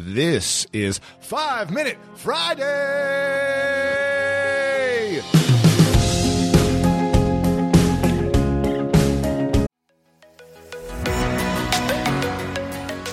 This is Five Minute Friday.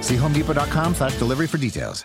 See homedepot.com slash delivery for details.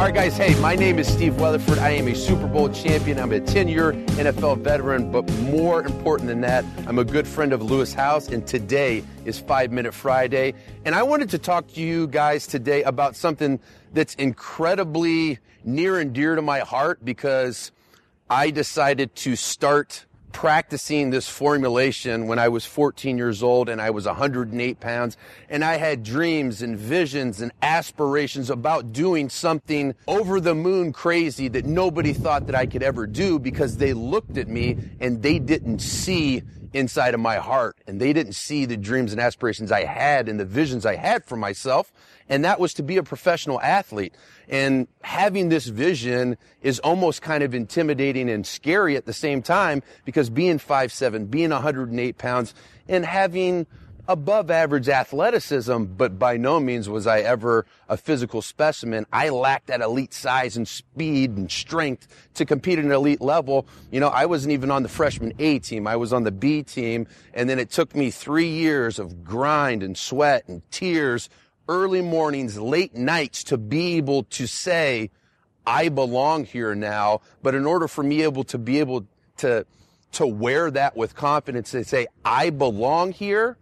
All right, guys. Hey, my name is Steve Weatherford. I am a Super Bowl champion. I'm a 10 year NFL veteran, but more important than that, I'm a good friend of Lewis Howes, and today is Five Minute Friday. And I wanted to talk to you guys today about something that's incredibly near and dear to my heart because I decided to start practicing this formulation when I was 14 years old and I was 108 pounds. And I had dreams and visions and aspirations about doing something over the moon crazy that nobody thought that I could ever do because they looked at me and they didn't see inside of my heart and they didn't see the dreams and aspirations I had and the visions I had for myself. And that was to be a professional athlete. And having this vision is almost kind of intimidating and scary at the same time because being five seven, being 108 pounds and having above average athleticism, but by no means was I ever a physical specimen. I lacked that elite size and speed and strength to compete at an elite level. You know, I wasn't even on the freshman A team. I was on the B team. And then it took me three years of grind and sweat and tears, early mornings, late nights to be able to say, I belong here now. But in order for me able to be able to, to wear that with confidence and say, I belong here,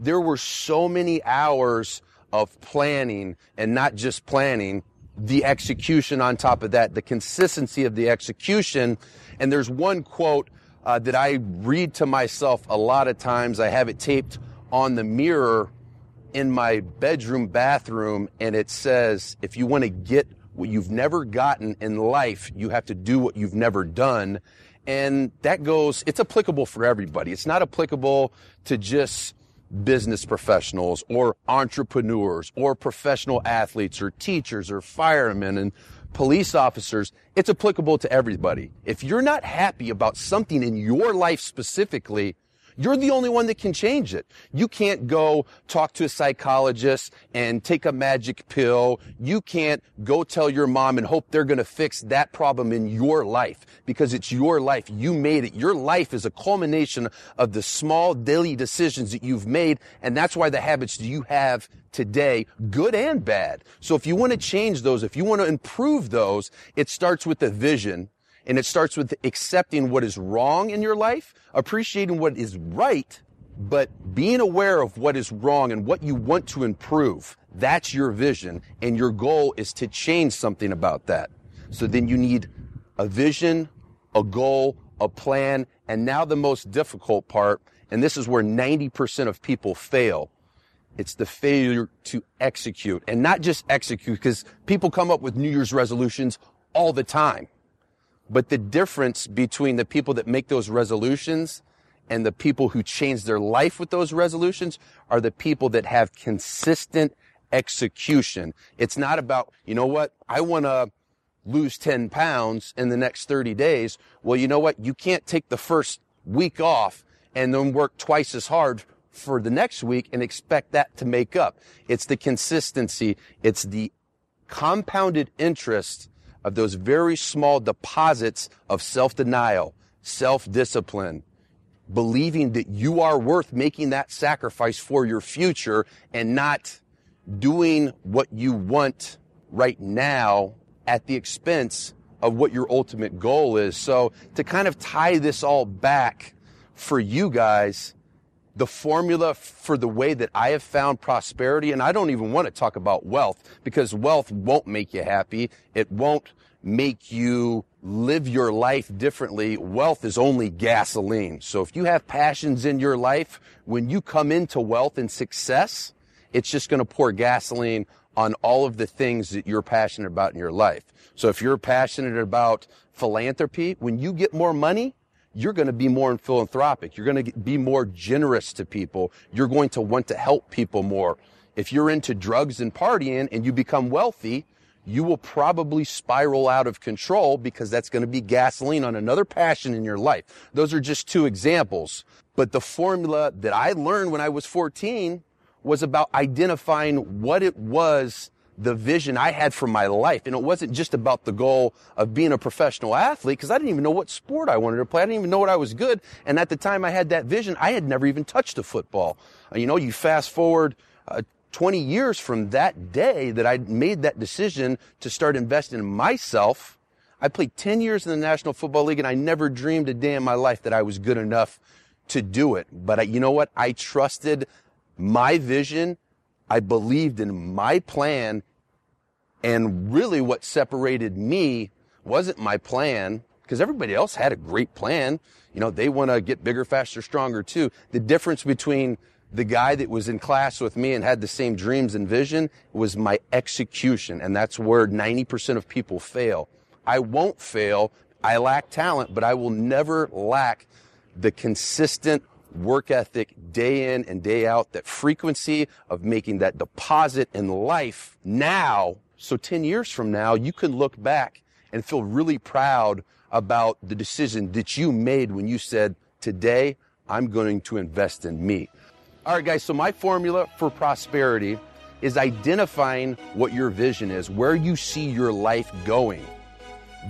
there were so many hours of planning and not just planning, the execution on top of that, the consistency of the execution. And there's one quote uh, that I read to myself a lot of times. I have it taped on the mirror in my bedroom bathroom, and it says, if you want to get what you've never gotten in life, you have to do what you've never done. And that goes, it's applicable for everybody. It's not applicable to just business professionals or entrepreneurs or professional athletes or teachers or firemen and police officers. It's applicable to everybody. If you're not happy about something in your life specifically, you're the only one that can change it. You can't go talk to a psychologist and take a magic pill. You can't go tell your mom and hope they're going to fix that problem in your life because it's your life. You made it. Your life is a culmination of the small daily decisions that you've made. And that's why the habits you have today, good and bad. So if you want to change those, if you want to improve those, it starts with the vision and it starts with accepting what is wrong in your life, appreciating what is right, but being aware of what is wrong and what you want to improve. That's your vision. And your goal is to change something about that. So then you need a vision, a goal, a plan, and now the most difficult part, and this is where 90% of people fail. It's the failure to execute and not just execute because people come up with New Year's resolutions all the time. But the difference between the people that make those resolutions and the people who change their life with those resolutions are the people that have consistent execution. It's not about, you know what? I want to lose 10 pounds in the next 30 days. Well, you know what? You can't take the first week off and then work twice as hard for the next week and expect that to make up. It's the consistency. It's the compounded interest of those very small deposits of self-denial, self-discipline, believing that you are worth making that sacrifice for your future and not doing what you want right now at the expense of what your ultimate goal is. So to kind of tie this all back for you guys, the formula for the way that I have found prosperity, and I don't even want to talk about wealth because wealth won't make you happy. It won't make you live your life differently. Wealth is only gasoline. So if you have passions in your life, when you come into wealth and success, it's just going to pour gasoline on all of the things that you're passionate about in your life. So if you're passionate about philanthropy, when you get more money, you're going to be more philanthropic. You're going to be more generous to people. You're going to want to help people more. If you're into drugs and partying and you become wealthy, you will probably spiral out of control because that's going to be gasoline on another passion in your life. Those are just two examples. But the formula that I learned when I was 14 was about identifying what it was the vision I had for my life. And it wasn't just about the goal of being a professional athlete because I didn't even know what sport I wanted to play. I didn't even know what I was good. And at the time I had that vision, I had never even touched a football. Uh, you know, you fast forward uh, 20 years from that day that I made that decision to start investing in myself. I played 10 years in the National Football League and I never dreamed a day in my life that I was good enough to do it. But I, you know what? I trusted my vision. I believed in my plan. And really what separated me wasn't my plan because everybody else had a great plan. You know, they want to get bigger, faster, stronger too. The difference between the guy that was in class with me and had the same dreams and vision was my execution. And that's where 90% of people fail. I won't fail. I lack talent, but I will never lack the consistent work ethic day in and day out, that frequency of making that deposit in life now. So 10 years from now, you can look back and feel really proud about the decision that you made when you said, today I'm going to invest in me. All right, guys. So my formula for prosperity is identifying what your vision is, where you see your life going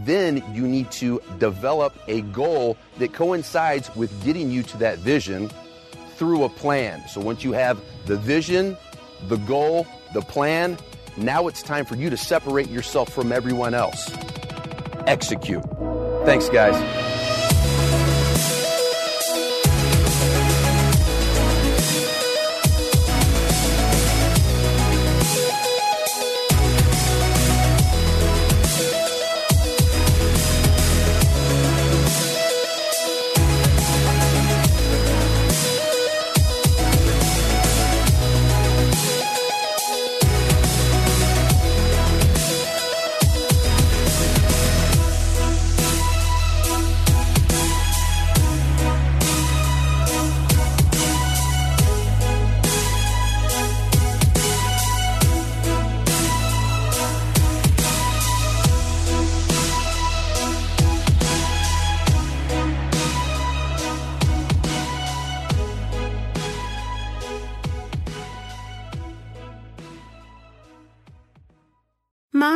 then you need to develop a goal that coincides with getting you to that vision through a plan. So once you have the vision, the goal, the plan, now it's time for you to separate yourself from everyone else. Execute. Thanks, guys.